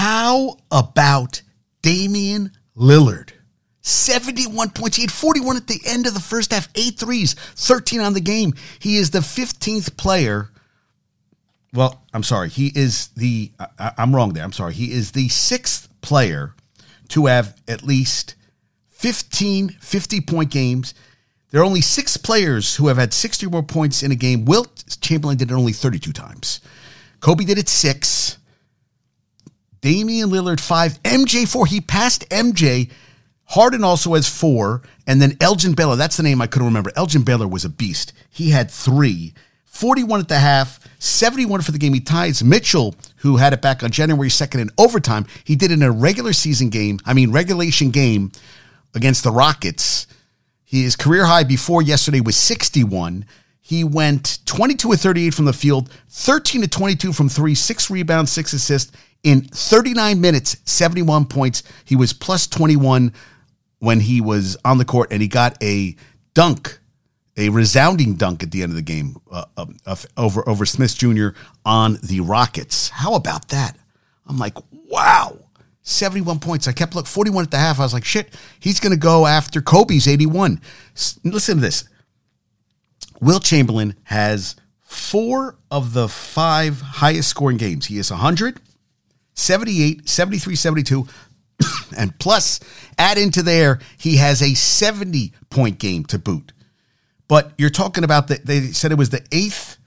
How about Damian Lillard? 71 points. He had 41 at the end of the first half, eight threes, 13 on the game. He is the 15th player. Well, I'm sorry. He is the, I, am wrong there. I'm sorry. He is the sixth player to have at least 15 50 point games. There are only six players who have had 60 or more points in a game. Wilt Chamberlain did it only 32 times. Kobe did it six. Damian Lillard five. MJ four. He passed MJ Harden also has four, and then Elgin Baylor. That's the name I couldn't remember. Elgin Baylor was a beast. He had three. 41 at the half, 71 for the game. He ties Mitchell, who had it back on January 2nd in overtime. He did in a regular season game, I mean, regulation game against the Rockets. His career high before yesterday was 61. He went 22 of 38 from the field, 13 to 22 from three, six rebounds, six assists in 39 minutes, 71 points. He was plus 21 when he was on the court and he got a dunk, a resounding dunk at the end of the game uh, uh, over over Smith Jr. on the Rockets. How about that? I'm like, wow. 71 points. I kept look 41 at the half. I was like, shit, he's going to go after Kobe's 81. Listen to this. Wilt Chamberlain has four of the five highest scoring games. He is 100, 78, 73, 72, and plus, add into there, he has a 70 point game to boot. But you're talking about that, they said it was the eighth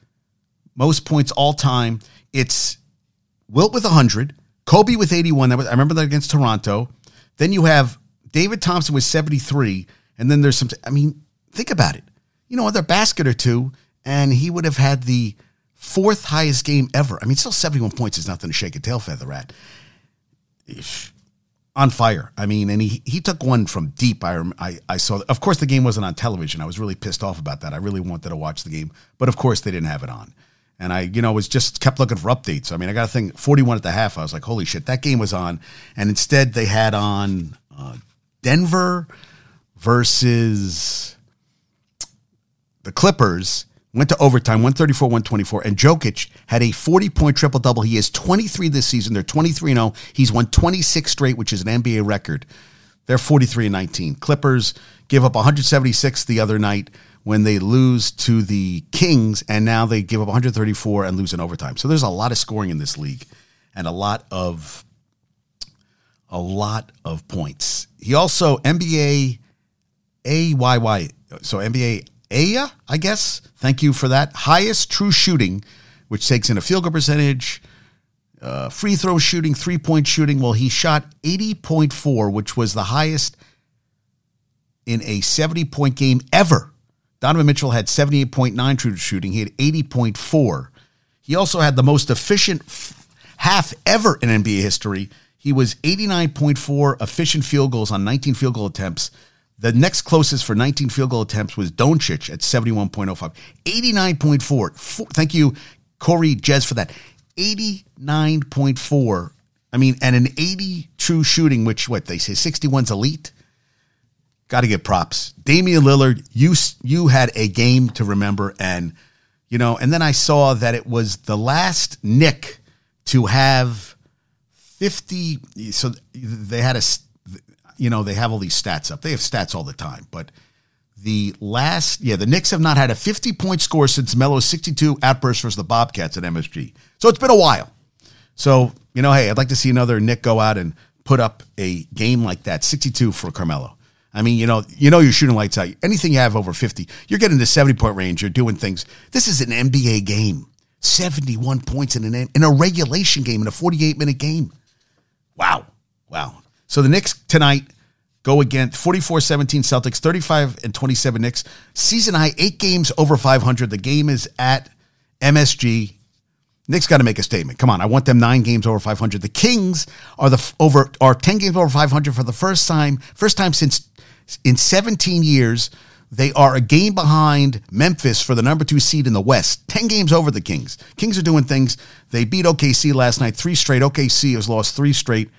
most points all time. It's Wilt with 100, Kobe with 81. That was, I remember that against Toronto. Then you have David Thompson with 73. And then there's some, I mean, think about it. You know, other basket or two, and he would have had the fourth highest game ever. I mean, still 71 points is nothing to shake a tail feather at on fire. I mean, and he he took one from deep. I, I I saw. Of course, the game wasn't on television. I was really pissed off about that. I really wanted to watch the game, but of course, they didn't have it on. And I, you know, was just kept looking for updates. I mean, I got a thing 41 at the half. I was like, holy shit, that game was on. And instead, they had on uh, Denver versus the Clippers went to overtime, 134, 124, and Jokic had a 40 point triple double. He is 23 this season. They're 23 0. He's won 26 straight, which is an NBA record. They're 43 and 19. Clippers give up 176 the other night when they lose to the Kings, and now they give up 134 and lose in overtime. So there's a lot of scoring in this league and a lot of a lot of points. He also NBA AYY so NBA Aya, I guess. Thank you for that. Highest true shooting, which takes in a field goal percentage, uh, free throw shooting, three point shooting. Well, he shot 80.4, which was the highest in a 70 point game ever. Donovan Mitchell had 78.9 true shooting. He had 80.4. He also had the most efficient f- half ever in NBA history. He was 89.4 efficient field goals on 19 field goal attempts. The next closest for 19 field goal attempts was Doncic at 71.05. 89.4. Thank you, Corey Jez, for that. 89.4. I mean, and an 80 true shooting, which what they say 61's elite. Got to get props. Damian Lillard, you you had a game to remember, and you know, and then I saw that it was the last Knick to have 50. So they had a you know, they have all these stats up. They have stats all the time, but the last, yeah, the Knicks have not had a 50 point score since Melo's 62 outburst versus the Bobcats at MSG. So it's been a while. So, you know, hey, I'd like to see another Knick go out and put up a game like that, 62 for Carmelo. I mean, you know, you know you're shooting lights out. Anything you have over 50, you're getting the 70 point range, you're doing things. This is an NBA game. 71 points in an in a regulation game in a 48 minute game. Wow. Wow. So the Knicks tonight go against 44 17 Celtics, 35 and 27 Knicks. Season high, eight games over 500. The game is at MSG. Knicks got to make a statement. Come on, I want them nine games over 500. The Kings are the over are 10 games over 500 for the first time, first time since in 17 years. They are a game behind Memphis for the number two seed in the West. 10 games over the Kings. Kings are doing things. They beat OKC last night, three straight. OKC has lost three straight.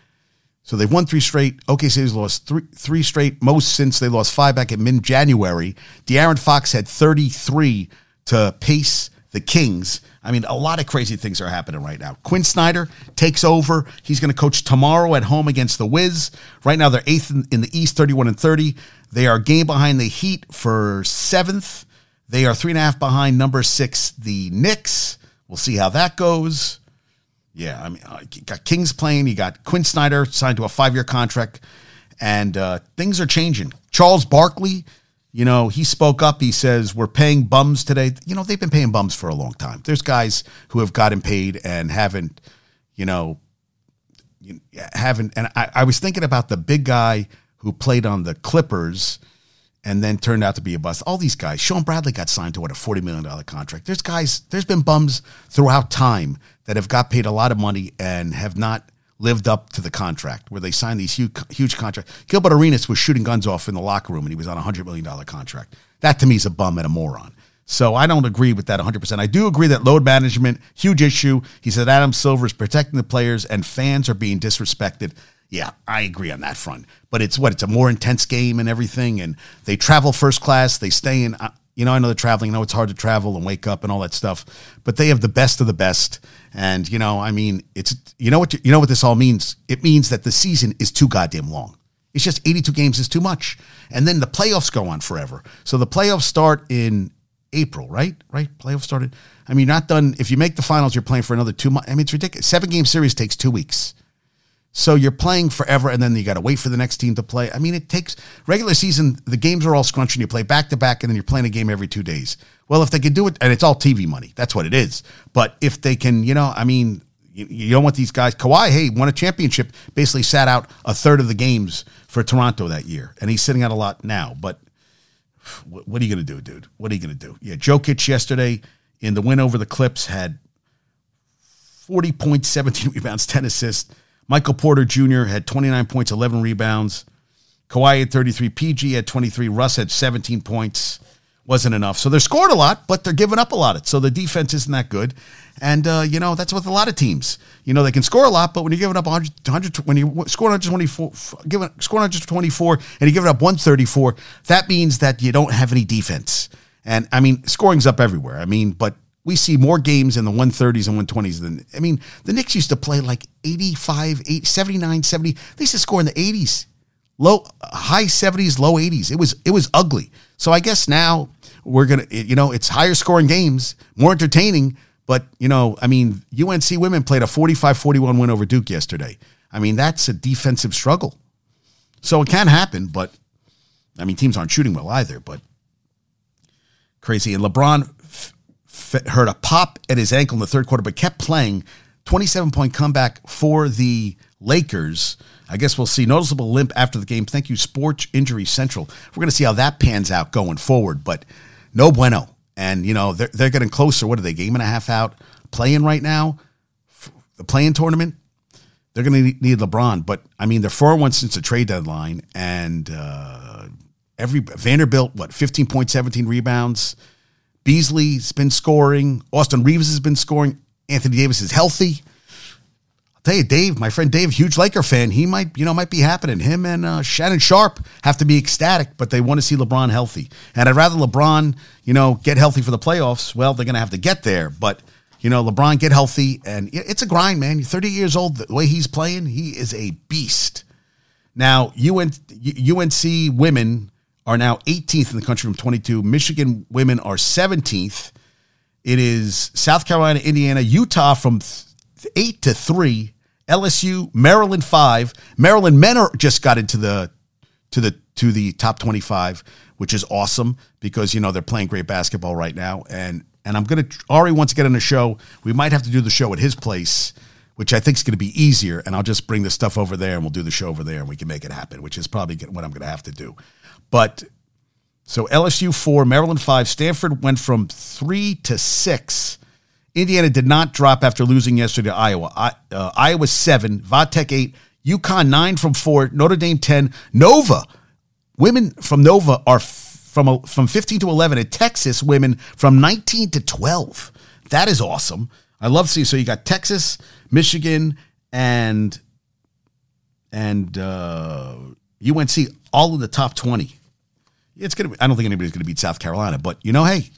So they've won three straight. OKC's lost three, three straight, most since they lost five back in mid January. De'Aaron Fox had 33 to pace the Kings. I mean, a lot of crazy things are happening right now. Quin Snyder takes over. He's going to coach tomorrow at home against the Wiz. Right now, they're eighth in, in the East, 31 and 30. They are game behind the Heat for seventh. They are three and a half behind number six, the Knicks. We'll see how that goes. Yeah, I mean, uh, you got Kings playing. You got Quin Snyder signed to a five year contract, and uh, things are changing. Charles Barkley, you know, he spoke up. He says, We're paying bums today. You know, they've been paying bums for a long time. There's guys who have gotten paid and haven't, you know, haven't. And I, I was thinking about the big guy who played on the Clippers and then turned out to be a bust. All these guys, Shawn Bradley got signed to what a forty million dollar contract. There's guys, there's been bums throughout time that have got paid a lot of money and have not lived up to the contract where they signed these huge, huge contracts. Gilbert Arenas was shooting guns off in the locker room and he was on a hundred million dollar contract. That to me is a bum and a moron. So I don't agree with that 100%. I do agree that load management, huge issue. He said Adam Silver is protecting the players and fans are being disrespected. Yeah, I agree on that front. But it's what? It's a more intense game and everything. And they travel first class. They stay in, uh, you know, I know they're traveling. I know it's hard to travel and wake up and all that stuff. But they have the best of the best. And, you know, I mean, it's, you know what, you know what this all means? It means that the season is too goddamn long. It's just 82 games is too much. And then the playoffs go on forever. So the playoffs start in April, right? Right? Playoffs started. I mean, not done. If you make the finals, you're playing for another two months. I mean, it's ridiculous. Seven game series takes two weeks. So you're playing forever, and then you got to wait for the next team to play. I mean, it takes regular season. The games are all scrunched, and you play back to back, and then you're playing a game every two days. Well, if they can do it, and it's all TV money, that's what it is. But if they can, you know, I mean, you, you don't want these guys. Kawhi, hey, won a championship, basically sat out a third of the games for Toronto that year, and he's sitting out a lot now. But what, what are you going to do, dude? What are you going to do? Yeah, Jokic yesterday in the win over the Clips had 40 points, 17 rebounds, 10 assists. Michael Porter Jr. had 29 points, 11 rebounds. Kawhi had 33. PG had 23. Russ had 17 points. Wasn't enough. So they're scored a lot, but they're giving up a lot. So the defense isn't that good. And, uh, you know, that's with a lot of teams. You know, they can score a lot, but when you're giving up 100, 100 when you score 124, giving, score 124 and you give it up 134, that means that you don't have any defense. And I mean, scoring's up everywhere. I mean, but we see more games in the 130s and 120s than I mean, the Knicks used to play like 85, 80, 79, 70. They used to score in the 80s. Low high 70s, low 80s. It was it was ugly. So I guess now we're going to you know, it's higher scoring games, more entertaining, but you know, I mean, UNC women played a 45-41 win over Duke yesterday. I mean, that's a defensive struggle. So it can happen, but I mean, teams aren't shooting well either, but crazy. And LeBron heard a pop at his ankle in the third quarter, but kept playing. 27 point comeback for the Lakers. I guess we'll see noticeable limp after the game. Thank you, Sports Injury Central. We're going to see how that pans out going forward, but no bueno. And, you know, they're, they're getting closer. What are they, game and a half out play-in right now? The playing tournament? They're going to need LeBron, but I mean, they're 4 1 since the trade deadline. And uh, every Vanderbilt, what, 15 point, 17 rebounds. Beasley's been scoring. Austin Reaves has been scoring. Anthony Davis is healthy. I'll tell you, Dave, my friend Dave, huge Laker fan, he might, you know, might be happening. Him and uh, Shannon Sharpe have to be ecstatic, but they want to see LeBron healthy. And I'd rather LeBron, you know, get healthy for the playoffs. Well, they're going to have to get there, but you know, LeBron get healthy, and it's a grind, man. You're 30 years old. The way he's playing, he is a beast. Now, UNC, UNC women are now 18th in the country from 22. Michigan women are 17th. It is South Carolina, Indiana, Utah from 8 to 3. LSU, Maryland 5. Maryland men are just got into the to the to the top 25, which is awesome because you know they're playing great basketball right now and and I'm to Ari wants to get on the show. We might have to do the show at his place which I think is going to be easier. And I'll just bring the stuff over there and we'll do the show over there and we can make it happen, which is probably what I'm going to have to do. But so LSU four, Maryland five, Stanford went from three to six. Indiana did not drop after losing yesterday to Iowa. Uh, Iowa seven, Vatech eight, UConn nine from four, Notre Dame ten, Nova. Women from Nova are from from 15 to 11 at Texas women from 19 to 12. That is awesome. I love seeing so you got Texas, Michigan, and and uh, UNC all in the top 20 it's gonna. Be, I don't think anybody's gonna beat South Carolina, but you know, hey,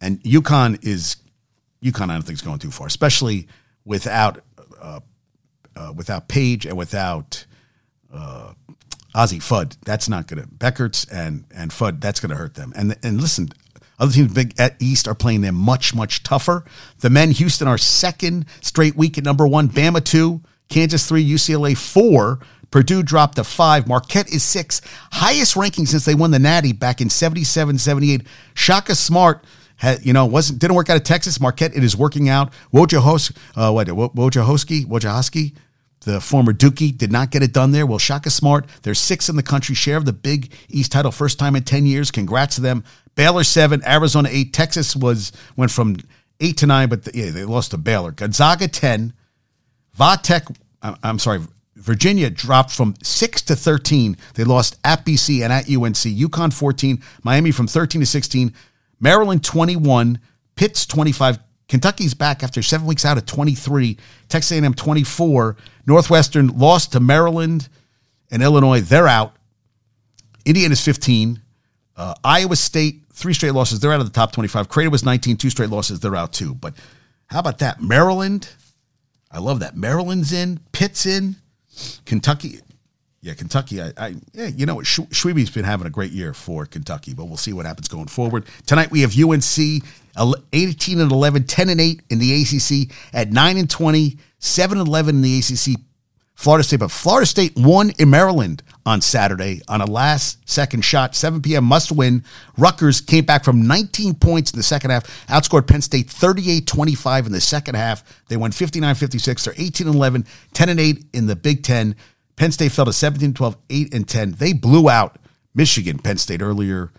and UConn is UConn, I don't think is going too far, especially without uh, uh, without Paige and without uh, Azzi Fudd. That's not to Bueckers and and Fudd. That's to hurt them. And and listen, other teams big at East are playing them much much tougher. The men, Houston, are second straight week at number one. Bama two, Kansas three, UCLA four. Purdue dropped to five. Marquette is six. Highest ranking since they won the Natty back in 77, 78. Shaka Smart had, you know, wasn't didn't work out of Texas. Marquette, it is working out. Wojciechowski, uh, what, Wojciechowski, Wojciechowski, the former Dookie, did not get it done there. Well, Shaka Smart, they're six in the country, share of the Big East title, first time in 10 years. Congrats to them. Baylor seven, Arizona eight. Texas was went from eight to nine, but the, yeah, they lost to Baylor. Gonzaga 10. Vatek, I'm sorry, Virginia dropped from 6 to 13. They lost at BC and at UNC. UConn 14, Miami from 13 to 16, Maryland 21, Pitt's 25. Kentucky's back after seven weeks out at 23. Texas A&M 24. Northwestern lost to Maryland and Illinois. They're out. Indiana's 15. Uh, Iowa State, three straight losses. They're out of the top 25. Creighton was 19, two straight losses. They're out too. But how about that? Maryland, I love that. Maryland's in. Pitt's in. Kentucky, yeah, Kentucky. I, I yeah, you know? Sh- Tshiebwe's been having a great year for Kentucky, but we'll see what happens going forward. Tonight we have UNC 18 and 11, 10 and 8 in the ACC at 9 and 20, 7 and 11 in the ACC Florida State. But Florida State won in Maryland on Saturday on a last second shot, 7 p.m. must win. Rutgers came back from 19 points in the second half, outscored Penn State 38 25 in the second half. They won 59 56. They're 18 and 11, 10 and 8 in the Big Ten. Penn State fell to 17 12, 8 and 10. They blew out Michigan, Penn State earlier.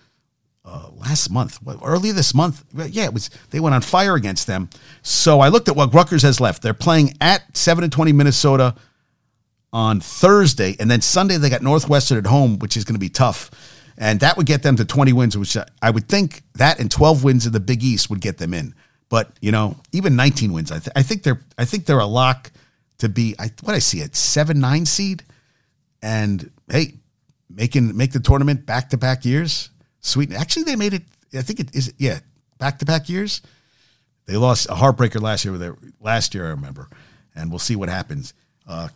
Uh, last month, earlier this month, yeah, it was. They went on fire against them. So I looked at what Rutgers has left. They're playing at seven and twenty Minnesota, on Thursday, and then Sunday they got Northwestern at home, which is going to be tough, and that would get them to 20 wins, which I would think that and 12 wins in the Big East would get them in. But you know, even 19 wins, I, th- I think they're I think they're a lock to be. I, what I see it seven nine seed, and hey, making make the tournament back to back years. Sweet. Actually, they made it. I think it is. Yeah, back to back years. They lost a heartbreaker last year. With their, last year, I remember, and we'll see what happens. Uh,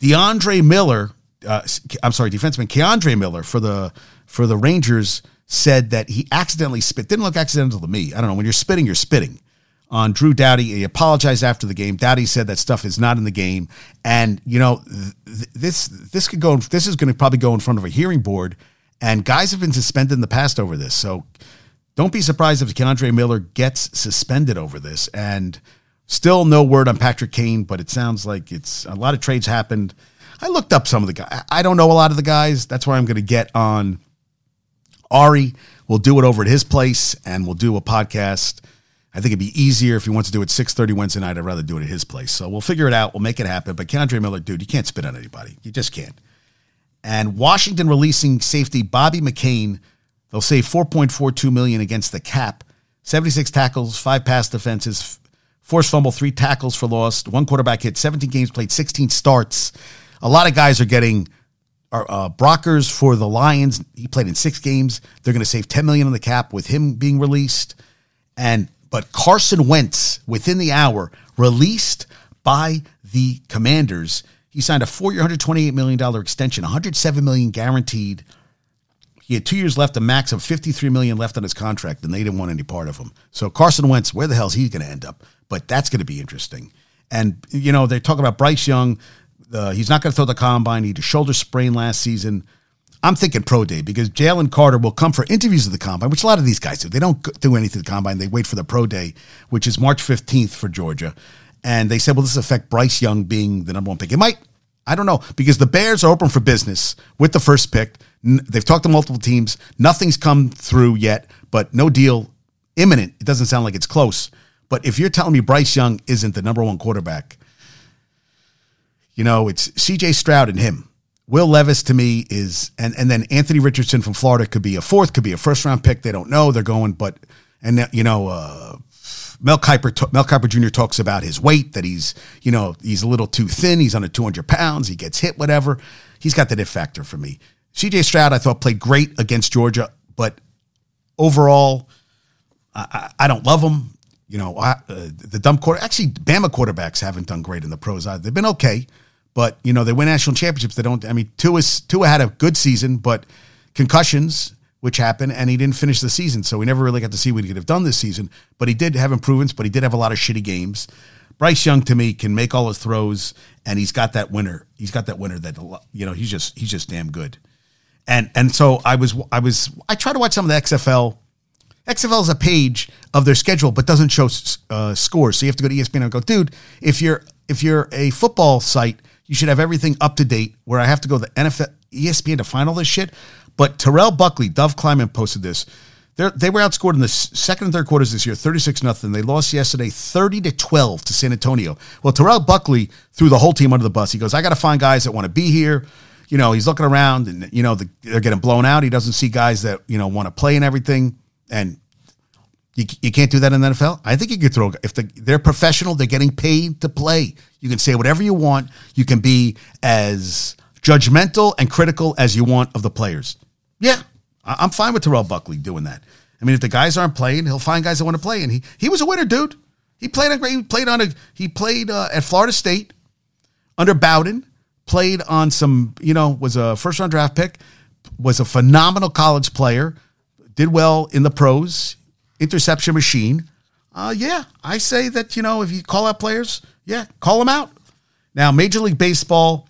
DeAndre Miller, uh, I'm sorry, defenseman K'Andre Miller for the for the Rangers said that he accidentally spit. Didn't look accidental to me. I don't know. When you're spitting, you're spitting. On Drew Doughty, he apologized after the game. Doughty said that stuff is not in the game, and you know th- this this could go. This is going to probably go in front of a hearing board, and guys have been suspended in the past over this. So don't be surprised if K'Andre Miller gets suspended over this. And Still no word on Patrick Kane, but it sounds like it's a lot of trades happened. I looked up some of the guys. I don't know a lot of the guys. That's why I'm going to get on Ari. We'll do it over at his place and we'll do a podcast. I think it'd be easier if he wants to do it 6:30 Wednesday night. I'd rather do it at his place. So we'll figure it out. We'll make it happen. But K'Andre Miller, dude, you can't spit on anybody. You just can't. And Washington releasing safety Bobby McCain. They'll save 4.42 million against the cap. 76 tackles, five pass defenses, forced fumble, three tackles for loss, one quarterback hit, 17 games played, 16 starts. A lot of guys are getting uh, Brockers for the Lions. He played in six games. They're going to save 10 million on the cap with him being released. And but Carson Wentz within the hour released by the Commanders. He signed a four-year, 128 million dollar extension, 107 million guaranteed. He had two years left, a max of 53 million left on his contract, and they didn't want any part of him. So Carson Wentz, where the hell is he going to end up? But that's going to be interesting. And, you know, they're talking about Bryce Young. Uh, he's not going to throw the combine. He had a shoulder sprain last season. I'm thinking pro day because Jalen Carter will come for interviews at the combine, which a lot of these guys do. They don't do anything at the combine. They wait for the pro day, which is March 15th for Georgia. And they said, will this affect Bryce Young being the number one pick? It might. I don't know because the Bears are open for business with the first pick. They've talked to multiple teams. Nothing's come through yet, but no deal imminent. It doesn't sound like it's close. But if you're telling me Bryce Young isn't the number one quarterback, you know, it's CJ Stroud and him. Will Levis to me is, and, and then Anthony Richardson from Florida could be a fourth, could be a first round pick. They don't know. They're going, but, and, you know, uh, Mel Kiper, Mel Kiper Jr. talks about his weight, that he's, you know, he's a little too thin. He's under 200 pounds. He gets hit, whatever. He's got the it factor for me. CJ Stroud, I thought played great against Georgia, but overall, I, I don't love him you know, uh, the dumb quarter. Actually, Bama quarterbacks haven't done great in the pros. Either. They've been okay, but you know they win national championships. They don't. I mean, Tua Tua had a good season, but concussions, which happened, and he didn't finish the season, so we never really got to see what he could have done this season. But he did have improvements, but he did have a lot of shitty games. Bryce Young to me can make all his throws, and he's got that winner. He's got that winner that you know he's just he's just damn good. And and so I was I was I tried to watch some of the XFL XFL is a page of their schedule, but doesn't show uh, scores. So you have to go to ESPN and go, dude. If you're if you're a football site, you should have everything up to date. Where I have to go to the NFL ESPN to find all this shit. But Terrell Buckley, Dov Kleiman posted this. They're, they were outscored in the second and third quarters this year, 36 nothing. They lost yesterday 30 to 12 to San Antonio. Well, Terrell Buckley threw the whole team under the bus. He goes, I got to find guys that want to be here. You know, he's looking around and, you know, the, they're getting blown out. He doesn't see guys that, you know, want to play and everything. And you, you can't do that in the NFL. I think you could throw if the, they're professional, they're getting paid to play. You can say whatever you want. You can be as judgmental and critical as you want of the players. Yeah, I'm fine with Terrell Buckley doing that. I mean, if the guys aren't playing, he'll find guys that want to play, and he he was a winner, dude. He played on great. He played on a. He played uh, at Florida State under Bowden. Played on some. You know, was a first round draft pick. Was a phenomenal college player. Did well in the pros interception machine. Uh, yeah, I say that, you know, if you call out players, yeah, call them out. Now, Major League Baseball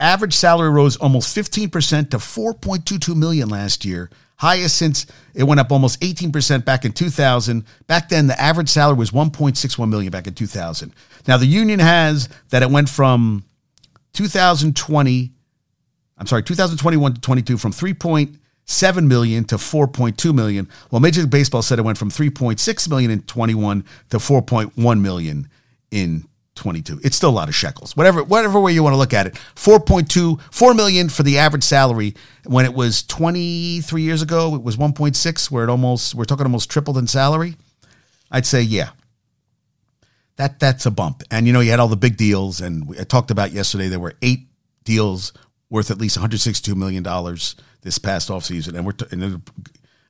average salary rose almost 15% to 4.22 million last year, highest since it went up almost 18% back in 2000. Back then, the average salary was 1.61 million back in 2000. Now, the union has that it went from 2020, I'm sorry, 2021 to 22 from 3. 7 million to 4.2 million. Well, Major League Baseball said it went from 3.6 million in 21 to 4.1 million in 22. It's still a lot of shekels. Whatever whatever way you want to look at it. 4.2 4 million for the average salary when it was 23 years ago, it was 1.6 where it almost we're talking almost tripled in salary. I'd say yeah. That that's a bump. And you know, you had all the big deals and I talked about yesterday there were 8 deals worth at least 162 million dollars this past offseason. And we're, t- and it,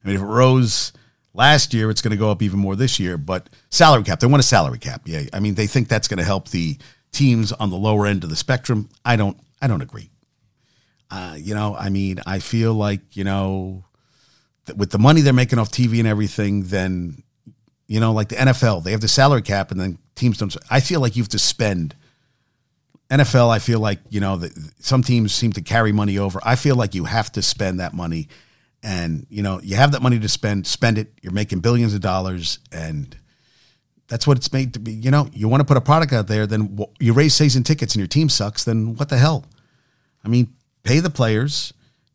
I mean, if it rose last year, it's going to go up even more this year. But salary cap, they want a salary cap. Yeah. I mean, they think that's going to help the teams on the lower end of the spectrum. I don't, I don't agree. Uh, you know, I mean, I feel like, you know, with the money they're making off TV and everything, then, you know, like the NFL, they have the salary cap and then teams don't. I feel like you have to spend NFL, I feel like you know that some teams seem to carry money over. I feel like you have to spend that money, and you know you have that money to spend. Spend it. You're making billions of dollars, and that's what it's made to be. You know, you want to put a product out there, then you raise season tickets and your team sucks. Then what the hell? I mean, pay the players,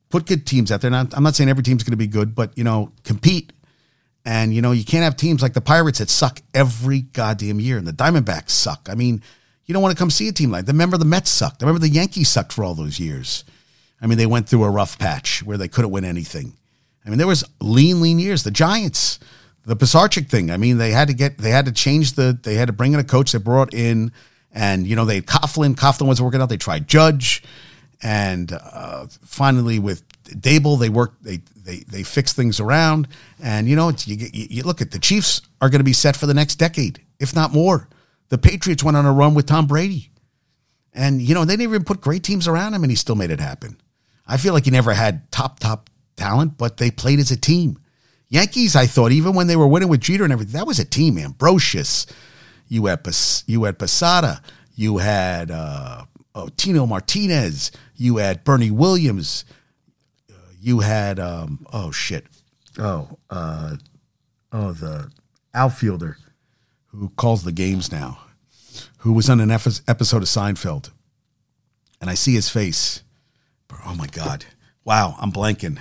put good teams out there. Now, I'm not saying every team's going to be good, but you know, compete. And you know, you can't have teams like the Pirates that suck every goddamn year, and the Diamondbacks suck. I mean you don't want to come see a team like. Remember the Mets sucked. Remember the Yankees sucked for all those years. I mean, they went through a rough patch where they couldn't win anything. I mean, there was lean, lean years. The Giants, the Pisarcik thing. I mean, they had to get, they had to change the, they had to bring in a coach. They brought in, and you know, they had Coughlin. Coughlin wasn't working out. They tried Judge, and uh, finally with Daboll, they worked, they they they fixed things around. And you know, you, you, you look at the Chiefs are going to be set for the next decade, if not more. The Patriots went on a run with Tom Brady. And, you know, they didn't even put great teams around him and he still made it happen. I feel like he never had top, top talent, but they played as a team. Yankees, I thought, even when they were winning with Jeter and everything, that was a team, Ambrosius. You had, you had Posada. You had uh, oh, Tino Martinez. You had Bernie Williams. Uh, you had, um, oh, shit. Oh, uh, oh, the outfielder who calls the games now, who was on an episode of Seinfeld, and I see his face. Oh my God! Wow, I'm blanking.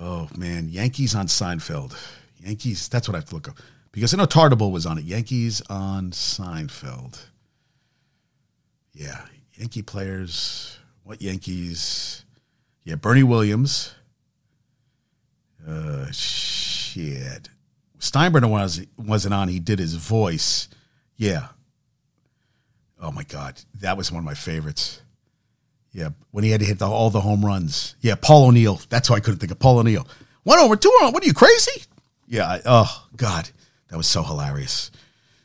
Oh man, Yankees on Seinfeld. Yankees. That's what I have to look up because I know Tartabull was on it. Yankees on Seinfeld. Yeah, Yankee players. What Yankees? Yeah, Bernie Williams. Uh, shit. Steinbrenner was wasn't on. He did his voice. Yeah. Oh my God, that was one of my favorites. Yeah, when he had to hit the, all the home runs. Yeah, Paul O'Neill. That's why I couldn't think of Paul O'Neill. One over, two on. What are you crazy? Yeah. I, oh God, That was so hilarious.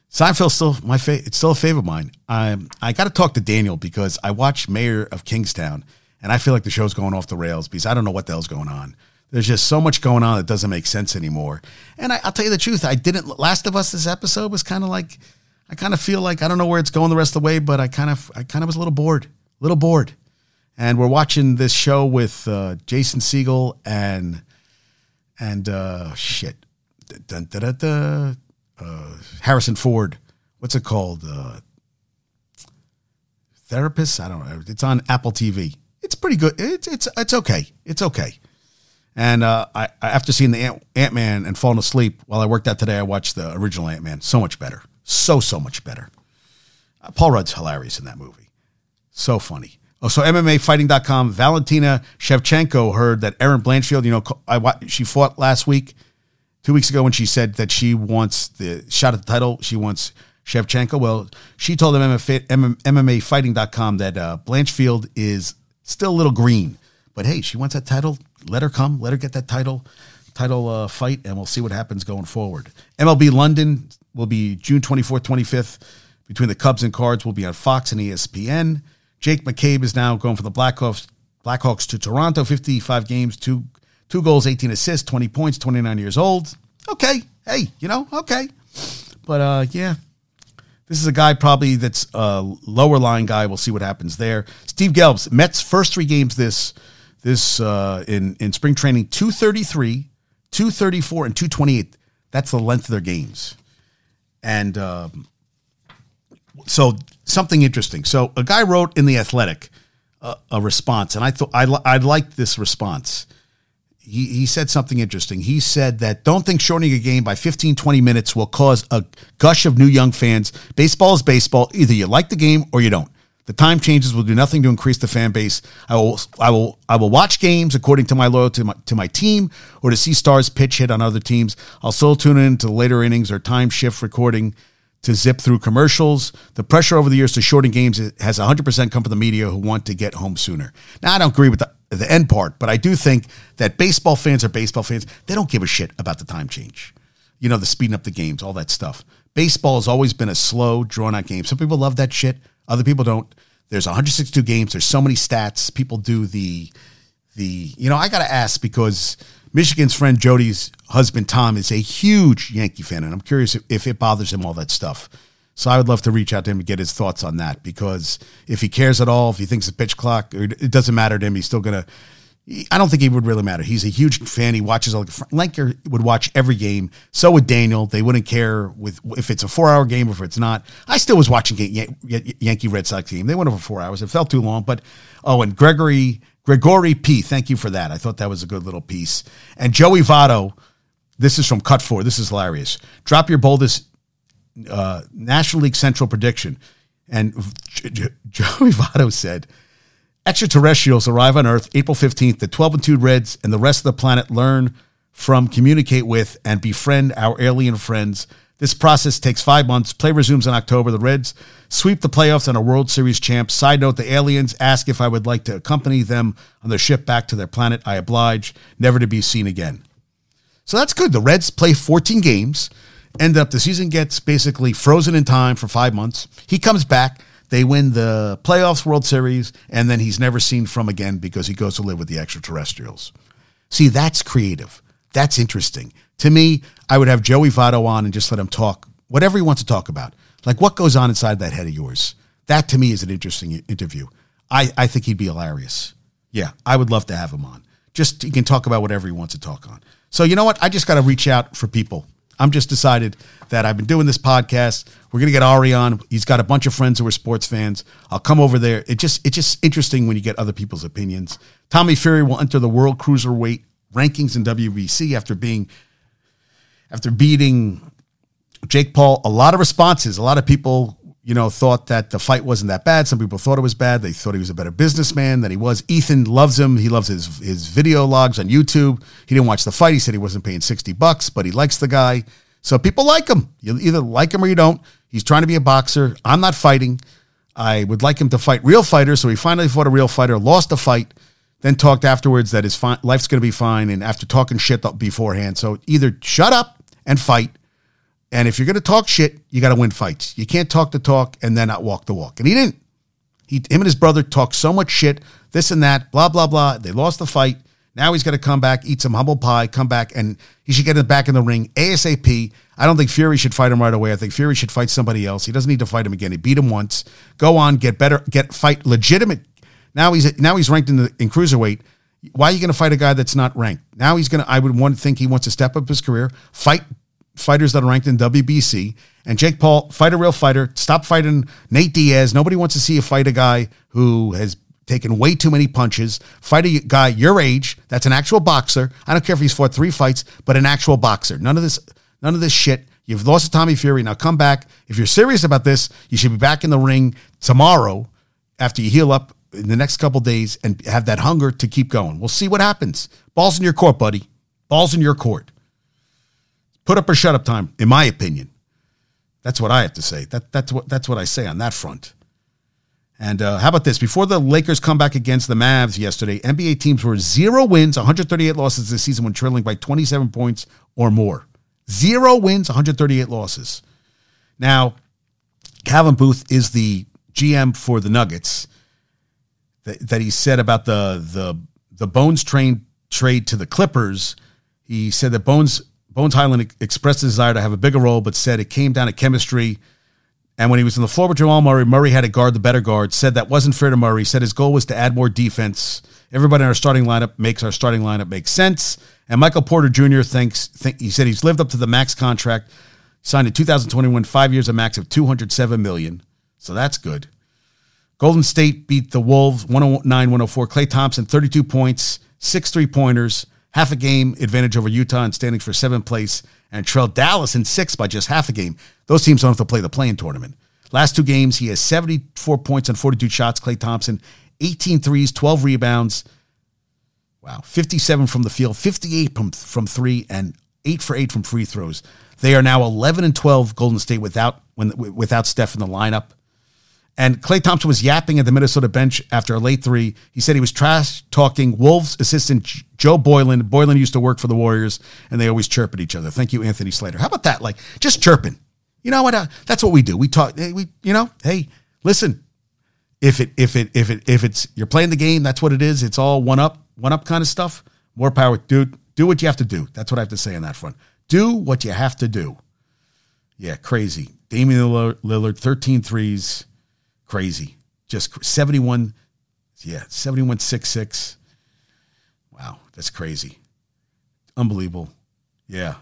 Seinfeld's still my fa- it's still a favorite of mine. I I got to talk to Daniel because I watched Mayor of Kingstown and I feel like the show's going off the rails because I don't know what the hell's going on. There's just so much going on that doesn't make sense anymore. And I, will tell you the truth, I didn't. Last of Us, this episode was kind of like, I kind of feel like I don't know where it's going the rest of the way, but I kind of, I kind of was a little bored, a little bored. And we're watching this show with uh, Jason Segel and and uh, shit, dun, dun, dun, uh, Harrison Ford. What's it called? Uh, Therapist? I don't know. It's on Apple TV. It's pretty good. It's it's it's okay. It's okay. And uh, I, after seeing the Ant Man and falling asleep while I worked out today, I watched the original Ant Man. So much better. So so much better. Uh, Paul Rudd's hilarious in that movie. So funny. Oh, so MMAfighting.com. Valentina Shevchenko heard that Erin Blanchfield, you know, I she fought last week, two weeks ago, when she said that she wants the shot at the title. She wants Shevchenko. Well, she told them MMAfighting.com that uh, Blanchfield is still a little green, but hey, she wants that title. Let her come. Let her get that title title uh, fight, and we'll see what happens going forward. MLB London will be June 24th, 25th. Between the Cubs and Cards will be on Fox and ESPN. Jake McCabe is now going for the Blackhawks, Blackhawks to Toronto, 55 games, two two goals, 18 assists, 20 points, 29 years old. Okay, hey, you know, okay. But uh, yeah, this is a guy probably that's a lower line guy. We'll see what happens there. Steve Gelbs, Mets first three games this this uh, in in spring training 233, 234, and 228. That's the length of their games. And um, so something interesting. So a guy wrote in the Athletic uh, a response, and I thought I I liked this response he, he said something interesting. He said that don't think shortening a game by 15, 20 minutes will cause a gush of new young fans. Baseball is baseball. Either you like the game or you don't. The time changes will do nothing to increase the fan base. I will, I will, I will watch games according to my loyalty to my, to my team or to see stars pitch hit on other teams. I'll still tune in to later innings or time shift recording to zip through commercials. The pressure over the years to shorten games has 100% come from the media who want to get home sooner. Now, I don't agree with the, the end part, but I do think that baseball fans are baseball fans. They don't give a shit about the time change. You know, the speeding up the games, all that stuff. Baseball has always been a slow, drawn out game. Some people love that shit, other people don't. There's 162 games, there's so many stats. People do the, the you know, I got to ask because Michigan's friend Jody's husband Tom is a huge Yankee fan, and I'm curious if, if, it bothers him all that stuff. So I would love to reach out to him and get his thoughts on that because if he cares at all, if he thinks the pitch clock, it doesn't matter to him, he's still gonna. I don't think he would really matter. He's a huge fan. He watches all. Lenker would watch every game. So would Daniel. They wouldn't care with if it's a four-hour game or if it's not. I still was watching Yankee Red Sox game. They went over four hours. It felt too long. But oh, and Gregory Gregory P. Thank you for that. I thought that was a good little piece. And Joey Votto, this is from Cut Four. This is hilarious. Drop your boldest uh, National League Central prediction. And Joey Votto said, extraterrestrials arrive on Earth April 15th. The 12 and 2 Reds and the rest of the planet learn from, communicate with, and befriend our alien friends. This process takes five months. Play resumes in October. The Reds sweep the playoffs and are World Series champs. Side note: the aliens ask if I would like to accompany them on their ship back to their planet. I oblige, never to be seen again. So that's good. The Reds play 14 games. End up the season gets basically frozen in time for five months. He comes back. They win the playoffs, World Series, and then he's never seen from again because he goes to live with the extraterrestrials. See, that's creative. That's interesting. To me, I would have Joey Votto on and just let him talk whatever he wants to talk about. Like what goes on inside that head of yours. That to me is an interesting interview. I, I think he'd be hilarious. Yeah, I would love to have him on. Just he can talk about whatever he wants to talk on. So you know what? I just got to reach out for people. I'm just decided that I've been doing this podcast. We're gonna get Ari on. He's got a bunch of friends who are sports fans. I'll come over there. It just it's just interesting when you get other people's opinions. Tommy Fury will enter the World Cruiserweight rankings in WBC after being after beating Jake Paul, a lot of responses. A lot of people, you know, thought that the fight wasn't that bad. Some people thought it was bad. They thought he was a better businessman than he was. Ethan loves him. He loves his his video logs on YouTube. He didn't watch the fight. He said he wasn't paying 60 bucks, but he likes the guy. So people like him. You either like him or you don't. He's trying to be a boxer. I'm not fighting. I would like him to fight real fighters. So he finally fought a real fighter, lost a fight, then talked afterwards that his fi- life's going to be fine. And after talking shit beforehand, so either shut up and fight And if you're going to talk shit, you got to win fights. You can't talk the talk and then not walk the walk. And he didn't. He, him and his brother talked so much shit, this and that, blah, blah, blah. They lost the fight. Now he's got to come back, eat some humble pie, come back, and he should get back in the ring ASAP. I don't think Fury should fight him right away. I think Fury should fight somebody else. He doesn't need to fight him again. He beat him once. Go on, get better, get fight legitimate. Now he's now he's ranked in the in cruiserweight. Why are you going to fight a guy that's not ranked? Now he's going to. I would to think he wants to step up his career, fight fighters that are ranked in WBC, and Jake Paul fight a real fighter. Stop fighting Nate Diaz. Nobody wants to see you fight a guy who has taken way too many punches. Fight a guy your age that's an actual boxer. I don't care if he's fought three fights, but an actual boxer. None of this, none of this shit. You've lost to Tommy Fury. Now come back. If you're serious about this, you should be back in the ring tomorrow after you heal up in the next couple days and have that hunger to keep going. We'll see what happens. Balls in your court, buddy. Balls in your court. Put up or shut up time, in my opinion. That's what I have to say. That, that's what that's what I say on that front. And uh, how about this? Before the Lakers come back against the Mavs yesterday, NBA teams were zero wins, 138 losses this season when trailing by 27 points or more. Zero wins, 138 losses. Now, Calvin Booth is the GM for the Nuggets. That, that he said about the the the Bones train trade to the Clippers. He said that Bones Bones Hyland expressed a desire to have a bigger role, but said it came down to chemistry and when he was on the floor with Jamal Murray, Murray had to guard the better guard, said that wasn't fair to Murray, said his goal was to add more defense. Everybody in our starting lineup makes our starting lineup make sense. And Michael Porter Jr. thinks, think, he said he's lived up to the max contract, signed in 2021, five years, a max of 207 million. So that's good. Golden State beat the Wolves 109 104. Klay Thompson, 32 points, six three pointers, half a game advantage over Utah and standings for seventh place and trailed Dallas in six by just half a game. Those teams don't have to play the play-in tournament. Last two games, he has 74 points on 42 shots. Klay Thompson, 18 threes, 12 rebounds. Wow, 57 from the field, 58 from, from three, and eight for eight from free throws. They are now 11 and 12 Golden State without when without Steph in the lineup. And Klay Thompson was yapping at the Minnesota bench after a late three. He said he was trash talking Wolves assistant Joe Boylan. Boylan used to work for the Warriors, and they always chirp at each other. Thank you, Anthony Slater. How about that? Like just chirping. You know what? Uh, that's what we do. We talk. We you know. Hey, listen. If it if it if it if it's you're playing the game, that's what it is. It's all one up one up kind of stuff. More power, dude. Do what you have to do. That's what I have to say on that front. Do what you have to do. Yeah, crazy. Damian Lillard, 13 threes Crazy. Just 71, yeah, 7166. Wow, that's crazy. Unbelievable. Yeah.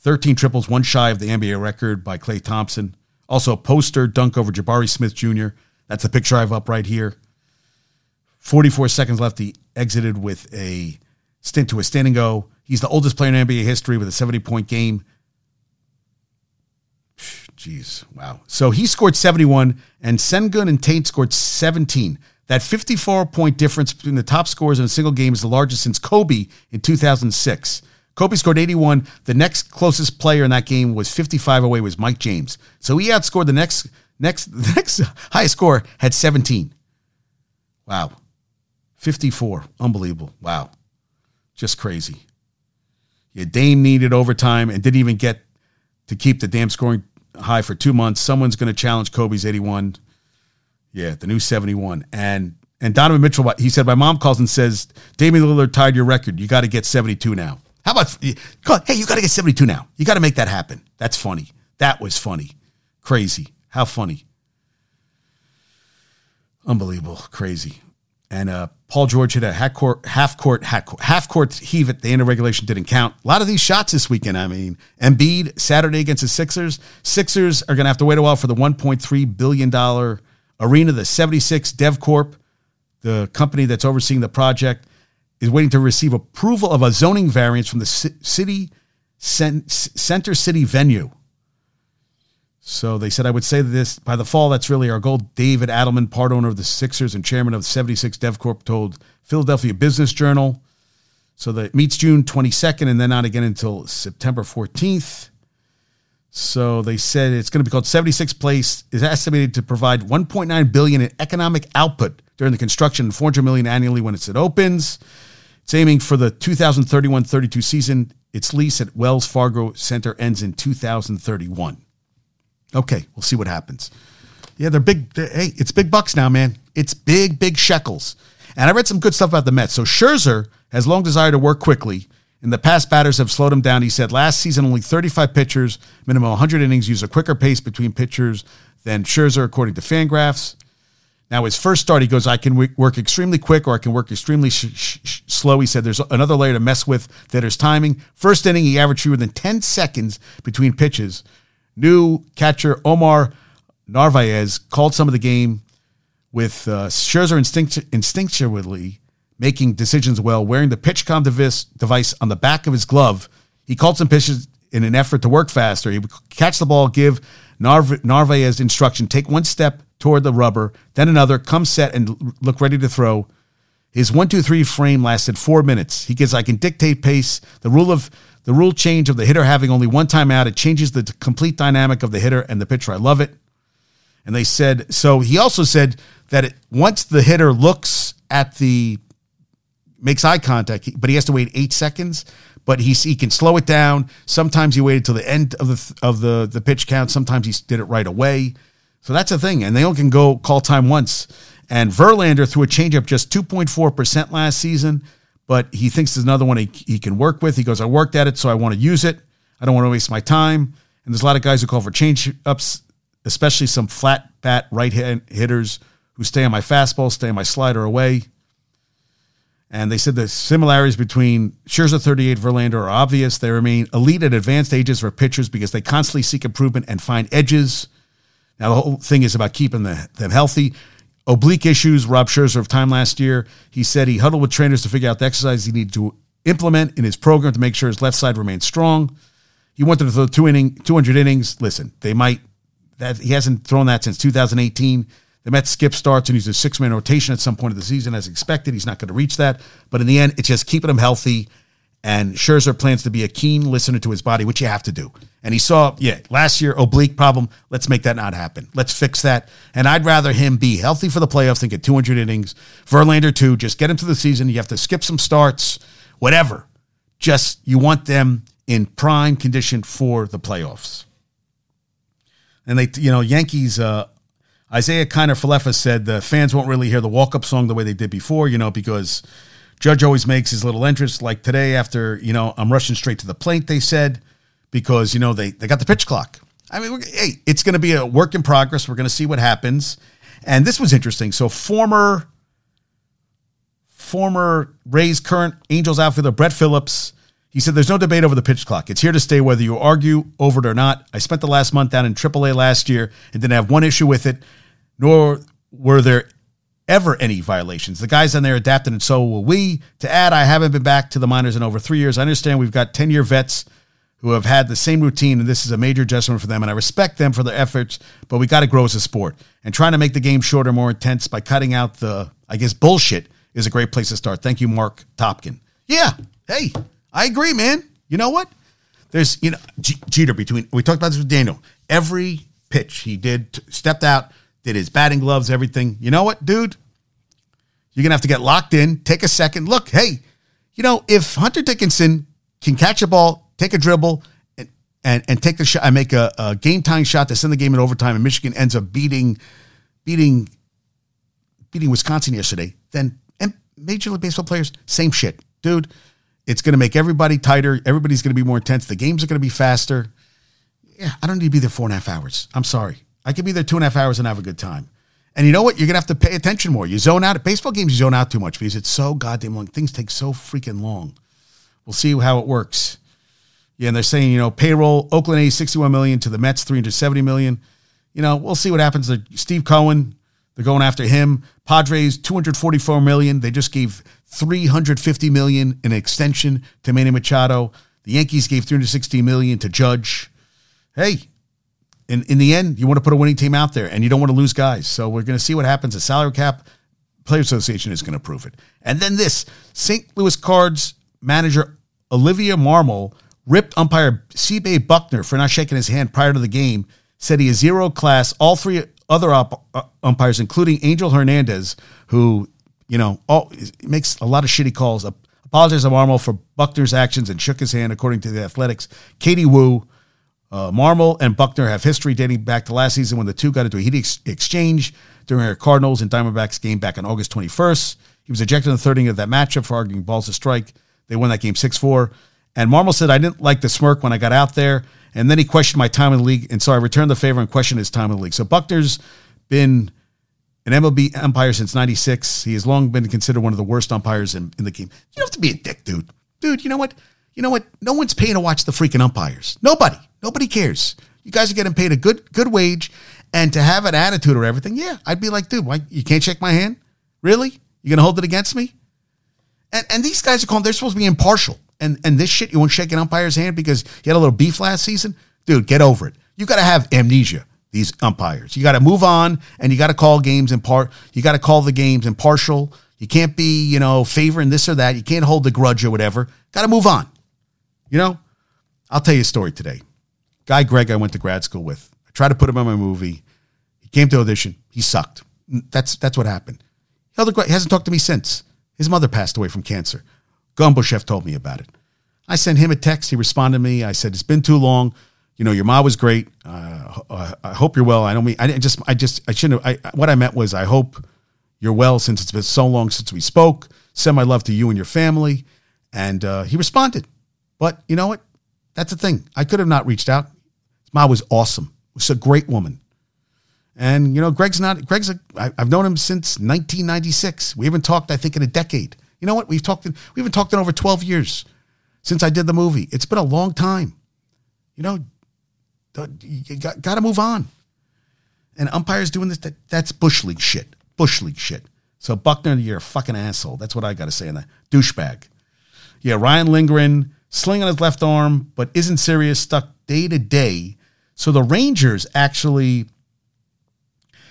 13 triples, one shy of the NBA record by Klay Thompson. Also, a poster dunk over Jabari Smith Jr. That's the picture I have up right here. 44 seconds left. He exited with a stint to a standing go. He's the oldest player in NBA history with a 70 point game. Jeez, wow. So he scored 71, and Sengun and Tate scored 17. That 54 point difference between the top scores in a single game is the largest since Kobe in 2006. Kobe scored 81. The next closest player in that game was 55 away was Mike James. So he outscored the next next the next highest score had 17. Wow. 54. Unbelievable. Wow. Just crazy. Yeah, Dame needed overtime and didn't even get to keep the damn scoring high for two months. Someone's going to challenge Kobe's 81. Yeah, the new 71. And and Donovan Mitchell, he said, my mom calls and says, Damian Lillard tied your record. You got to get 72 now. How about, hey, you got to get 72 now. You got to make that happen. That's funny. That was funny. Crazy. How funny. Unbelievable. Crazy. And uh, Paul George hit a half court, half court, half court, heave at the end of regulation didn't count. A lot of these shots this weekend. I mean, Embiid Saturday against the Sixers. Sixers are going to have to wait a while for the 1.3 billion dollar arena. The 76 DevCorp, the company that's overseeing the project, is waiting to receive approval of a zoning variance from the city center city venue. So they said, I would say this by the fall, that's really our goal. David Adelman, part owner of the Sixers and chairman of the 76 DevCorp, told Philadelphia Business Journal. So that meets June 22nd and then not again until September 14th. So they said it's going to be called 76 Place is estimated to provide 1.9 billion in economic output during the construction and 400 million annually when it opens. It's aiming for the 2031-32 season its lease at Wells Fargo Center ends in 2031. Okay, we'll see what happens. Yeah, they're big. They're, hey, it's big bucks now, man. It's big, big shekels. And I read some good stuff about the Mets. So Scherzer has long desired to work quickly. In the past, batters have slowed him down. He said last season only 35 pitchers, minimum 100 innings, use a quicker pace between pitchers than Scherzer, according to Fangraphs. Now, his first start, he goes, I can work extremely quick or I can work extremely sh- sh- slow. He said there's another layer to mess with that is timing. First inning, he averaged fewer than 10 seconds between pitches. New catcher Omar Narvaez called some of the game with uh, Scherzer instinct- instinctually making decisions well, wearing the PitchCom device, device on the back of his glove. He called some pitches in an effort to work faster. He would catch the ball, give Narv- Narvaez instruction, take one step toward the rubber, then another, come set and look ready to throw. His one, two, three frame lasted four minutes. He gets I can dictate pace. The rule of the rule change of the hitter having only one time out, it changes the complete dynamic of the hitter and the pitcher. I love it. And they said so. He also said that it, once the hitter looks at the makes eye contact, but he has to wait eight seconds. But he he can slow it down. Sometimes he waited till the end of the of the the pitch count. Sometimes he did it right away. So that's a thing. And they only can go call time once. And Verlander threw a changeup just 2.4% last season, but he thinks there's another one he, he can work with. He goes, I worked at it, so I want to use it. I don't want to waste my time. And there's a lot of guys who call for change ups, especially some flat bat right hand hitters who stay on my fastball, stay on my slider away. And they said the similarities between Scherzer 38 Verlander are obvious. They remain elite at advanced ages for pitchers because they constantly seek improvement and find edges now, the whole thing is about keeping the, them healthy. Oblique issues, Rob Scherzer of time last year, he said he huddled with trainers to figure out the exercise he needed to implement in his program to make sure his left side remains strong. He wanted to throw two inning, 200 innings. Listen, they might, that he hasn't thrown that since 2018. The Mets skip starts and he's a six man rotation at some point of the season as expected. He's not going to reach that. But in the end, it's just keeping him healthy and Scherzer plans to be a keen listener to his body, which you have to do. And he saw, yeah, last year, oblique problem. Let's make that not happen. Let's fix that. And I'd rather him be healthy for the playoffs than get 200 innings. Verlander, too. Just get him to the season. You have to skip some starts, whatever. Just you want them in prime condition for the playoffs. And they, you know, Yankees, uh, Isiah Kiner-Falefa said the fans won't really hear the walk up song the way they did before, you know, because Judge always makes his little entrance, like today after, you know, I'm rushing straight to the plate, they said, because, you know, they, they got the pitch clock. I mean, hey, it's going to be a work in progress. We're going to see what happens. And this was interesting. So, former, former Rays current Angels outfielder Brett Phillips, he said, There's no debate over the pitch clock. It's here to stay whether you argue over it or not. I spent the last month down in AAA last year and didn't have one issue with it, nor were there ever any violations. The guys on there adapted, and so will we. To add, I haven't been back to the minors in over three years. I understand we've got 10 year vets who have had the same routine, and this is a major adjustment for them. And I respect them for their efforts, but we got to grow as a sport. And trying to make the game shorter, more intense by cutting out the, I guess, bullshit is a great place to start. Thank you, Marc Topkin. Yeah, hey, I agree, man. You know what? There's, you know, G- Jeter between, we talked about this with Daniel. Every pitch he did, stepped out, did his batting gloves, everything. You know what, dude? You're going to have to get locked in, take a second. Look, hey, you know, if Hunter Dickinson can catch a ball, take a dribble, and, and, and take the shot, I make a, a game tying shot to send the game in overtime, and Michigan ends up beating, beating, beating Wisconsin yesterday, then Major League Baseball players, same shit. Dude, it's going to make everybody tighter. Everybody's going to be more intense. The games are going to be faster. Yeah, I don't need to be there four and a half hours. I'm sorry. I could be there two and a half hours and have a good time. And you know what? You're gonna have to pay attention more. You zone out at baseball games. You zone out too much because it's so goddamn long. Things take so freaking long. We'll see how it works. Yeah, and they're saying you know payroll Oakland A's 61 million to the Mets 370 million. You know we'll see what happens. Steve Cohen, they're going after him. Padres 244 million. They just gave 350 million in extension to Manny Machado. The Yankees gave 360 million to Judge. Hey, in, in the end, you want to put a winning team out there and you don't want to lose guys. So we're going to see what happens. The salary cap, Player Association is going to prove it. And then this St. Louis Cards manager Oliver Marmol ripped umpire C.B. Bucknor for not shaking his hand prior to the game, said he is zero class. All three other up, uh, umpires, including Angel Hernandez, who, you know, all, makes a lot of shitty calls. A, apologized to Marmol for Bucknor's actions and shook his hand, according to the Athletics. Katie Woo, uh, Marmol and Bucknor have history dating back to last season when the two got into a heated ex- exchange during a Cardinals and Diamondbacks game back on August 21st. He was ejected in the third inning of that matchup for arguing balls to strike. They won that game 6 4. And Marmol said, I didn't like the smirk when I got out there. And then he questioned my time in the league. And so I returned the favor and questioned his time in the league. So Bucknor's been an MLB umpire since 96. He has long been considered one of the worst umpires in, in the game. You don't have to be a dick, dude. Dude, you know what? You know what? No one's paying to watch the freaking umpires. Nobody. Nobody cares. You guys are getting paid a good good wage. And to have an attitude or everything, yeah, I'd be like, dude, why you can't shake my hand? Really? You gonna hold it against me? And and these guys are calling, they're supposed to be impartial. And and this shit, you won't shake an umpire's hand because you had a little beef last season? Dude, get over it. You gotta have amnesia these umpires. You got to move on and you got to call games in part. You got to call the games impartial. You can't be, you know, favoring this or that. You can't hold the grudge or whatever. Got to move on. You know, I'll tell you a story today. Guy Greg, I went to grad school with. I tried to put him in my movie. He came to audition. He sucked. That's that's what happened. He hasn't talked to me since. His mother passed away from cancer. Gumbo Chef told me about it. I sent him a text. He responded to me. I said, It's been too long you know, your mom was great. Uh, I hope you're well. I don't mean, I didn't just, I just, I shouldn't have, I, what I meant was, I hope you're well since it's been so long since we spoke. Send my love to you and your family. And uh, he responded. But you know what? That's the thing. I could have not reached out. His mom was awesome. Was a great woman. And you know, Greg's not. Greg's. A, I, I've known him since 1996. We haven't talked, I think, in a decade. You know what? We've talked. In, we haven't talked in over 12 years since I did the movie. It's been a long time. You know, you got, got to move on. And umpires doing this, that, that's Bush League shit. Bush League shit. So, Bucknor, you're a fucking asshole. That's what I got to say on that. Douchebag. Yeah, Ryan Lindgren, sling on his left arm, but isn't serious, stuck day to day. So the Rangers actually,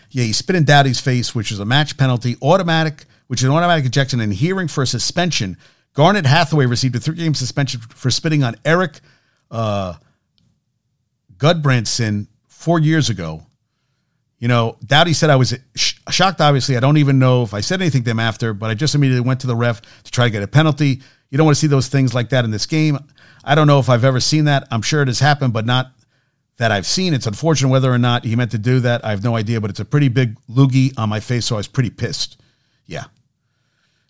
yeah, he spit in Doughty's face, which is a match penalty, automatic, which is an automatic ejection, and hearing for a suspension. Garnet Hathaway received a three game suspension for spitting on Eric uh, Gudbranson four years ago. You know, Doughty said I was shocked, obviously. I don't even know if I said anything to him after, but I just immediately went to the ref to try to get a penalty. You don't want to see those things like that in this game. I don't know if I've ever seen that. I'm sure it has happened, but not that I've seen. It's unfortunate whether or not he meant to do that. I have no idea, but it's a pretty big loogie on my face, so I was pretty pissed. Yeah.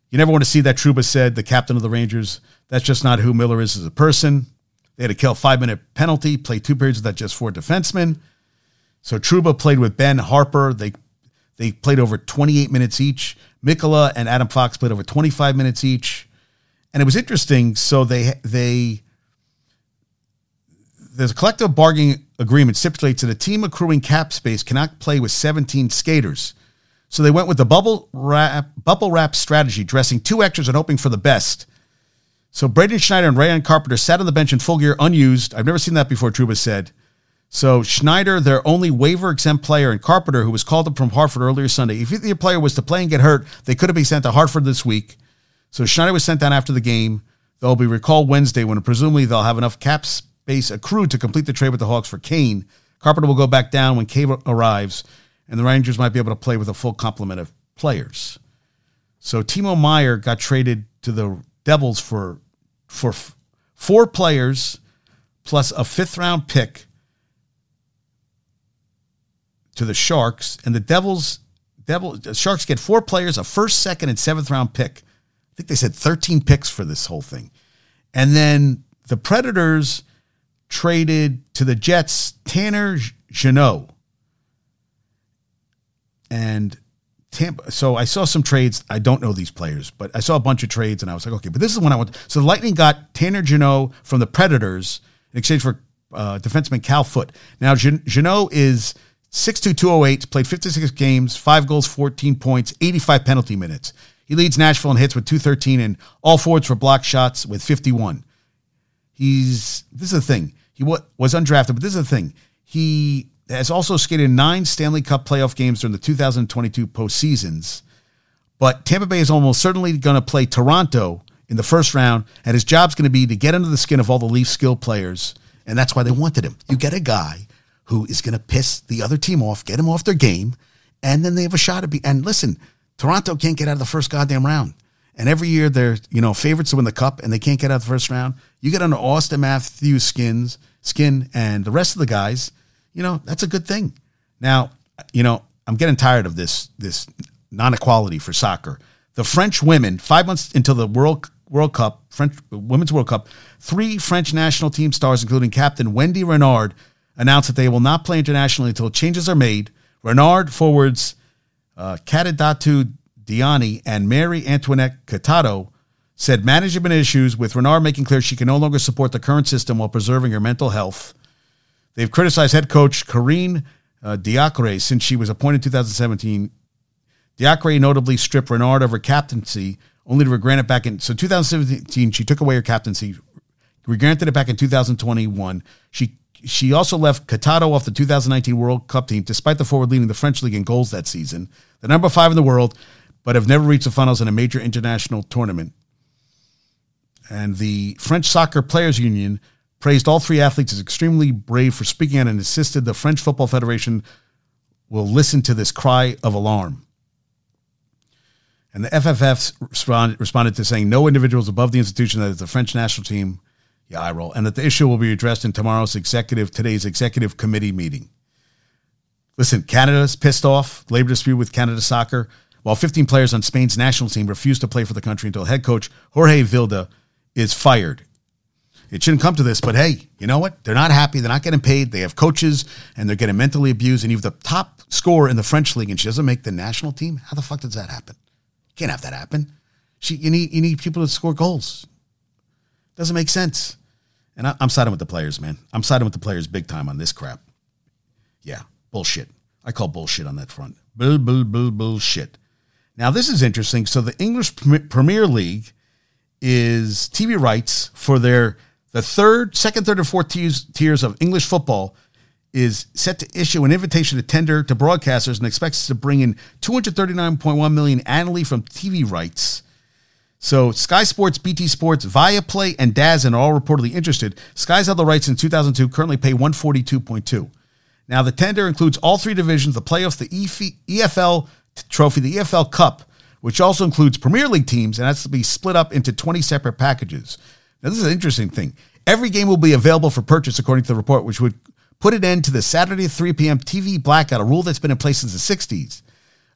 You never want to see that Trouba said, the captain of the Rangers. That's just not who Miller is as a person. They had a kill five minute penalty, played two periods with that just four defensemen. So Trouba played with Ben Harpur. They they played over 28 minutes each. Mikkola and Adam Fox played over 25 minutes each. And it was interesting. So they they there's a collective bargaining agreement stipulates that a team accruing cap space cannot play with 17 skaters. So they went with the bubble wrap bubble wrap strategy, dressing two extras and hoping for the best. So Braden Schneider and Ryan Carpenter sat on the bench in full gear, unused. I've never seen that before, Trouba said. So Schneider, their only waiver exempt player, and Carpenter, who was called up from Hartford earlier Sunday. If the player was to play and get hurt, they could have been sent to Hartford this week. So Schneider was sent down after the game. They'll be recalled Wednesday when presumably they'll have enough cap space accrued to complete the trade with the Hawks for Kane. Carpenter will go back down when Kane arrives, and the Rangers might be able to play with a full complement of players. So Timo Meier got traded to the Devils for for four players plus a fifth round pick to the Sharks, and the Devils. Devil Sharks get four players, a first, second, and seventh round pick. I think they said 13 picks for this whole thing. And then the Predators traded to the Jets Tanner Jeannot. And Tampa. So I saw some trades. I don't know these players, but I saw a bunch of trades, and I was like, okay, but this is one I want. So the Lightning got Tanner Jeannot from the Predators in exchange for uh, defenseman Cal Foote. Now Jeannot is 6'2", 208, played 56 games, five goals, 14 points, 85 penalty minutes. He leads Nashville in hits with 213 and all forwards for block shots with 51. He's this is the thing. He was undrafted, but this is the thing. He has also skated nine Stanley Cup playoff games during the 2022 postseasons. But Tampa Bay is almost certainly going to play Toronto in the first round, and his job's going to be to get under the skin of all the Leaf skill players, and that's why they wanted him. You get a guy who is going to piss the other team off, get him off their game, and then they have a shot at be. And listen, Toronto can't get out of the first goddamn round. and every year they're you know favorites to win the cup, and they can't get out the first round. You get under Auston Matthews skins skin and the rest of the guys, you know that's a good thing. Now, you know I'm getting tired of this this non-equality for soccer. The French women, five months until the World World Cup, French Women's World Cup, three French national team stars, including captain Wendy Renard, announced that they will not play internationally until changes are made. Renard forwards uh, Diani and Marie-Antoinette Katoto said management issues with Renard making clear she can no longer support the current system while preserving her mental health. They've criticized head coach Corinne uh, Diacre since she was appointed in 2017. Diacre notably stripped Renard of her captaincy, only to grant it back in. So 2017, she took away her captaincy, regranted it back in 2021. She she also left Katoto off the 2019 World Cup team, despite the forward leading the French league in goals that season. The number five in the world, but have never reached the finals in a major international tournament. And the French Soccer Players Union praised all three athletes as extremely brave for speaking out and insisted the French Football Federation will listen to this cry of alarm. And the FFF respond, responded to saying no individuals above the institution that is the French national team, yeah, I roll, and that the issue will be addressed in tomorrow's executive, today's executive committee meeting. Listen, Canada's pissed off, labor dispute with Canada Soccer, while 15 players on Spain's national team refuse to play for the country until head coach Jorge Vilda is fired. It shouldn't come to this, but hey, you know what? They're not happy. They're not getting paid. They have coaches and they're getting mentally abused. And you have the top scorer in the French league and she doesn't make the national team. How the fuck does that happen? Can't have that happen. She, you need you need people to score goals. Doesn't make sense. And I, I'm siding with the players, man. I'm siding with the players big time on this crap. Yeah, bullshit. I call bullshit on that front. Bull, bull, bull, bullshit. Now, this is interesting. So, the English Premier League is TV rights for their the third, second, third, and fourth tiers, tiers of English football is set to issue an invitation to tender to broadcasters and expects to bring in 239.1 million annually from TV rights. So Sky Sports, BT Sports, Viaplay, and DAZN are all reportedly interested. Sky's the rights in 2002, currently pay 142.2. Now the tender includes all three divisions: the playoffs, the EFL trophy, the EFL Cup, which also includes Premier League teams, and that's to be split up into 20 separate packages. Now, this is an interesting thing. Every game will be available for purchase, according to the report, which would put an end to the Saturday 3 p.m. TV blackout, a rule that's been in place since the 60s.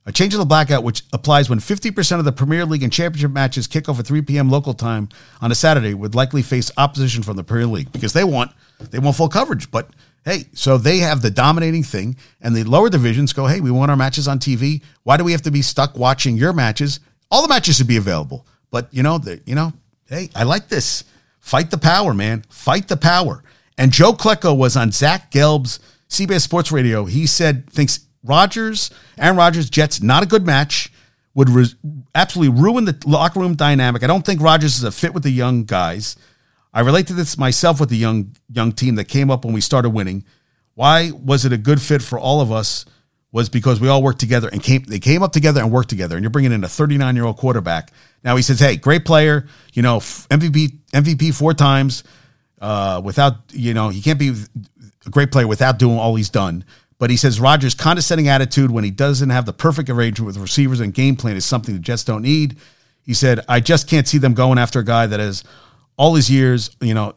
A change of the blackout, which applies when 50% of the Premier League and Championship matches kick off at 3 p.m. local time on a Saturday, would likely face opposition from the Premier League because they want they want full coverage. But hey, so they have the dominating thing, and the lower divisions go, hey, we want our matches on TV. Why do we have to be stuck watching your matches? All the matches should be available. But you know, the, you know, hey, I like this. Fight the power, man. Fight the power. And Joe Klecko was on Zach Gelb's CBS Sports Radio. He said thinks Rodgers, Aaron Rodgers, Jets, not a good match. Would re- absolutely ruin the locker room dynamic. I don't think Rodgers is a fit with the young guys. I relate to this myself with the young young team that came up when we started winning. Why was it a good fit for all of us? Was because we all worked together and came. They came up together and worked together. And you're bringing in a 39 year old quarterback. Now he says, "Hey, great player. You know, MVP MVP four times. Uh, without you know, he can't be a great player without doing all he's done." But he says Rodgers' condescending attitude when he doesn't have the perfect arrangement with receivers and game plan is something the Jets don't need. He said, I just can't see them going after a guy that has all his years, you know,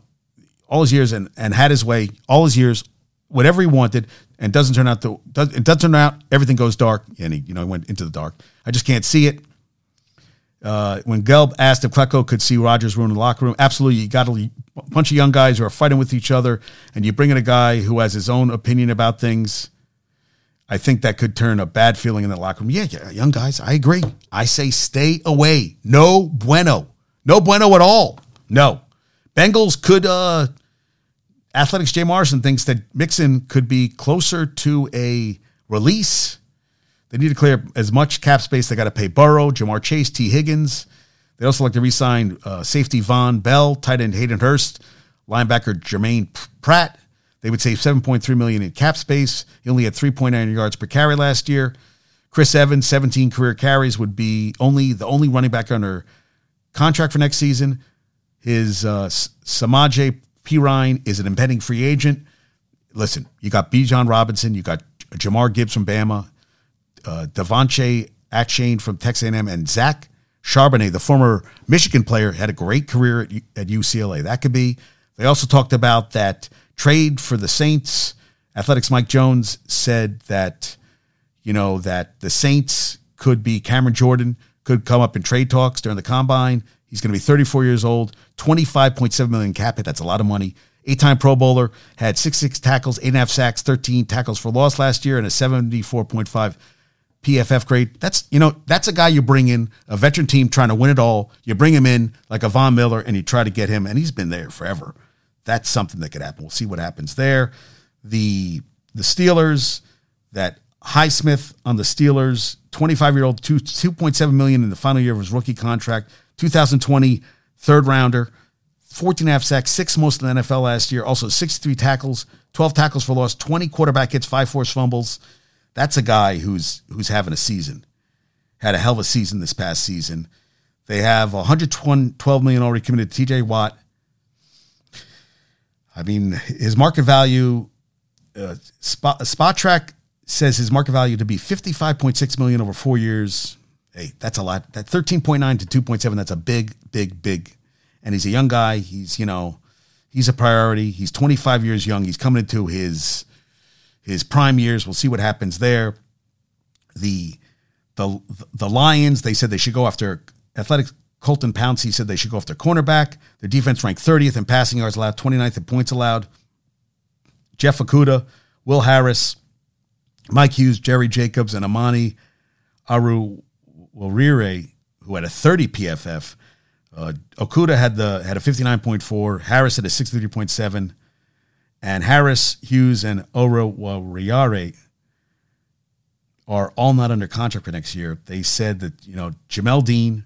all his years and, and had his way, all his years, whatever he wanted, and doesn't turn out the it doesn't turn out, everything goes dark, and he, you know, he went into the dark. I just can't see it. Uh, when Gelb asked if Klecko could see Rodgers ruin the locker room, absolutely. You got a bunch of young guys who are fighting with each other, and you bring in a guy who has his own opinion about things. I think that could turn a bad feeling in the locker room. Yeah, yeah, young guys, I agree. I say stay away. No bueno. No bueno at all. No. Bengals could uh Athletics Jay Morrison thinks that Mixon could be closer to a release. They need to clear as much cap space. They got to pay Burrow, Ja'Marr Chase, Tee Higgins. They also like to re-sign uh, safety Vonn Bell, tight end Hayden Hurst, linebacker Germaine Pratt, they would save 7.3 million in cap space. He only had 3.9 yards per carry last year. Chris Evans, 17 career carries, would be only the only running back under contract for next season. His uh, Samaje Perine is an impending free agent. Listen, you got Bijan Robinson, you got Jahmyr Gibbs from Bama, uh, De'Von Achane from Texas A&M, and Zach Charbonnet, the former Michigan player, had a great career at, at UCLA. That could be. They also talked about that trade for the Saints. Athletics Mike Jones said that, you know, that the Saints could be Cameron Jordan, could come up in trade talks during the combine. He's going to be 34 years old, 25.7 million cap hit. That's a lot of money. Eight-time Pro Bowler, had six six tackles, eight and a half sacks, 13 tackles for loss last year, and a 74.5 PFF grade. That's you know that's a guy you bring in a veteran team trying to win it all. You bring him in like a Von Miller, and you try to get him, and he's been there forever. That's something that could happen. We'll see what happens there. The the Steelers that Highsmith on the Steelers, 25 year old, two 2.7 million in the final year of his rookie contract, 2020 third rounder. 14 and a half sacks, six most in the NFL last year. Also 63 tackles, 12 tackles for loss, 20 quarterback hits, five forced fumbles. That's a guy who's who's having a season. Had a hell of a season this past season. They have 112 million already committed to TJ Watt. I mean, his market value, uh, Spotrac says his market value to be 55.6 million over four years. Hey, that's a lot. That 13.9 to 2.7. That's a big, big, big and he's a young guy. He's you know he's a priority. He's 25 years young. He's coming into his his prime years. We'll see what happens there. The the the Lions they said they should go after Athletic Colton He said they should go after cornerback. Their defense ranked 30th in passing yards allowed, 29th in points allowed. Jeff Okudah, Will Harris, Mike Hughes, Jerry Jacobs, and Amani Aru Warire, who had a 30 PFF, uh, Okudah had the had a 59.4, Harris had a 63.7, and Harris, Hughes, and Oruwariye are all not under contract for next year. They said that, you know, Jamel Dean,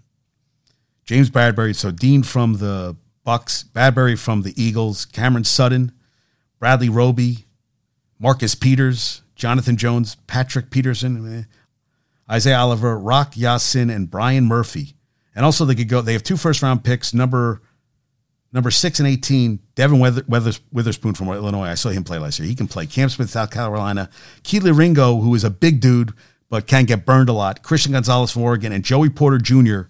James Bradberry, so Dean from the Bucks, Bradberry from the Eagles, Cameron Sutton, Bradley Roby, Marcus Peters, Jonathan Jones, Patrick Peterson, eh, Isaiah Oliver, Rock Ya-Sin, and Brian Murphy and also they could go. They have two first round picks. Number number six and eighteen, Devon Witherspoon from Illinois. I saw him play last year. He can play. Cam Smith, South Carolina. Kelee Ringo, who is a big dude but can get burned a lot. Christian Gonzalez from Oregon and Joey Porter Jr.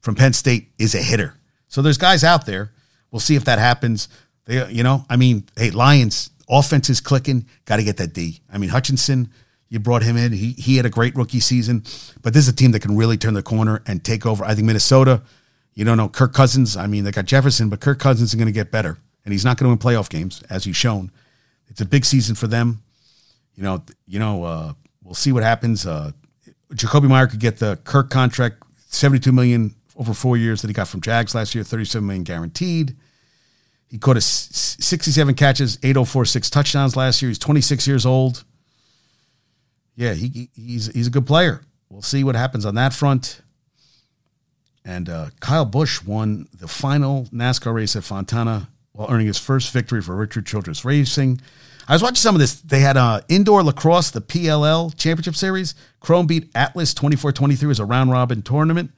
from Penn State is a hitter. So there's guys out there. We'll see if that happens. They, you know, I mean, hey, Lions offense is clicking. Got to get that D. I mean, Hutchinson you brought him in. He he had a great rookie season, but this is a team that can really turn the corner and take over. I think Minnesota. You don't know Kirk Cousins. I mean, they got Jefferson, but Kirk Cousins is going to get better, and he's not going to win playoff games as he's shown. It's a big season for them. You know, you know, uh, we'll see what happens. Uh, Jakobi Meyer could get the Kirk contract, seventy-two million over four years that he got from Jags last year, thirty-seven million guaranteed. He caught a 67 catches, 8046 touchdowns last year. He's 26 years old yeah, he he's he's a good player. We'll see what happens on that front. And uh, Kyle Busch won the final NASCAR race at Fontana while earning his first victory for Richard Childress Racing. I was watching some of this. They had uh, indoor lacrosse, the PLL Championship Series. Chrome beat Atlas 24 23 as a round robin tournament.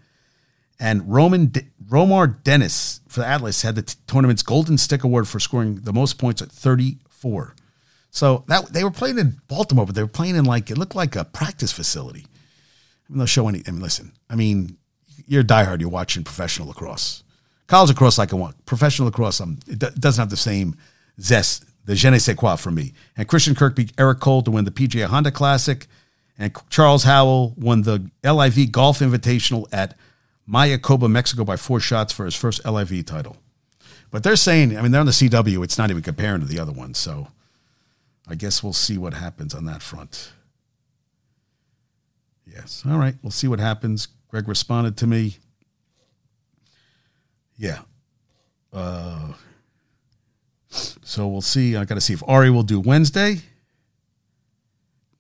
And Roman De- Romar Dennis for the Atlas had the t- tournament's Golden Stick Award for scoring the most points at 34. So that they were playing in Baltimore, but they were playing in like it looked like a practice facility. I mean, they'll show any. I mean, listen. I mean, you're a diehard. You're watching professional lacrosse. College lacrosse, I want. Professional lacrosse, um, it d- doesn't have the same zest, the je ne sais quoi for me. And Christian Kirk beat Eric Cole to win the PGA Honda Classic, and Charles Howell won the LIV Golf Invitational at Mayakoba, Mexico, by four shots for his first LIV title. But they're saying, I mean, they're on the CW. It's not even comparing to the other ones. So I guess we'll see what happens on that front. Yes. All right. We'll see what happens. Greg responded to me. Yeah. Uh, so we'll see. I got to see if Ari will do Wednesday.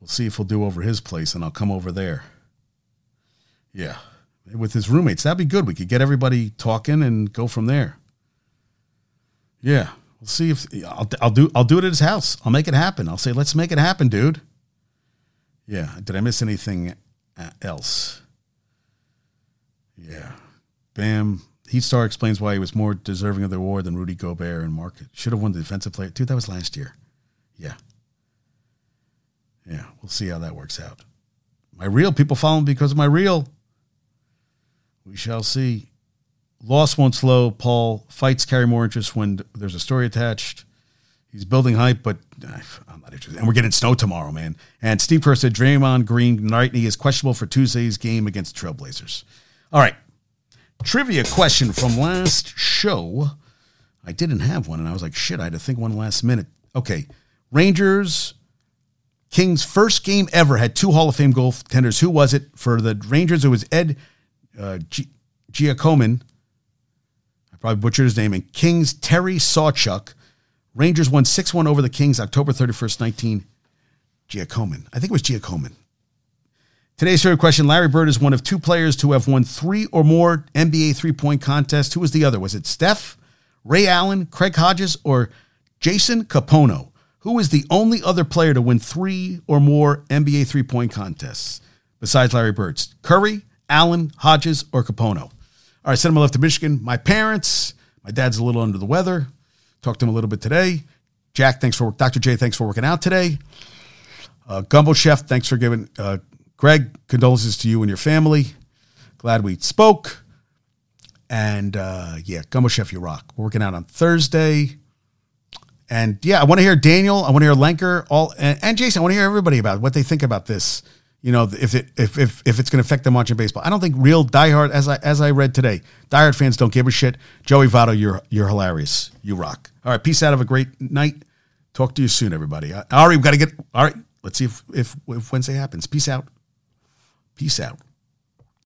We'll see if he'll do over his place, and I'll come over there. Yeah. With his roommates. That'd be good. We could get everybody talking and go from there. Yeah. See if I'll, I'll do I'll do it at his house. I'll make it happen. I'll say, let's make it happen, dude. Yeah. Did I miss anything uh, else? Yeah. Bam. Heat Star explains why he was more deserving of the award than Rudy Gobert and Mark should have won the defensive player. Dude, that was last year. Yeah. Yeah. We'll see how that works out. My real people follow him because of my real. We shall see. Loss won't slow. Paul fights carry more interest when there's a story attached. He's building hype, but uh, I'm not interested. And we're getting snow tomorrow, man. And Steve Kerr said Draymond Green Knightney is questionable for Tuesday's game against Trailblazers. All right. Trivia question from last show. I didn't have one, and I was like, shit, I had to think one last minute. Okay. Rangers, Kings' first game ever had two Hall of Fame goaltenders. Who was it? For the Rangers, it was Ed uh, G- Giacomin. Probably butchered his name. And Kings, Terry Sawchuk. Rangers won 6 1 over the Kings October 31st, 19. Giacomin. I think it was Giacomin. Today's favorite question Larry Bird is one of two players to have won three or more NBA three point contests. Who was the other? Was it Steph, Ray Allen, Craig Hodges, or Jason Kapono? Who is the only other player to win three or more NBA three point contests besides Larry Bird? Curry, Allen, Hodges, or Kapono? All right, send him left to Michigan. My parents, my dad's a little under the weather. Talked to him a little bit today. Jack, thanks for Dr. J, thanks for working out today. Uh, Gumbo Chef, thanks for giving. Uh, Greg, condolences to you and your family. Glad we spoke. And uh, yeah, Gumbo Chef, you rock. We're working out on Thursday. And yeah, I want to hear Daniel. I want to hear Lenker, all and, and Jason. I want to hear everybody about what they think about this. You know, if it if if, if it's going to affect them watching baseball. I don't think real diehard as I as I read today, diehard fans don't give a shit. Joey Votto, you're you're hilarious. You rock. All right, peace out. Have a great night. Talk to you soon, everybody. Uh, all right, we've got to get. All right, let's see if if, if Wednesday happens. Peace out. Peace out.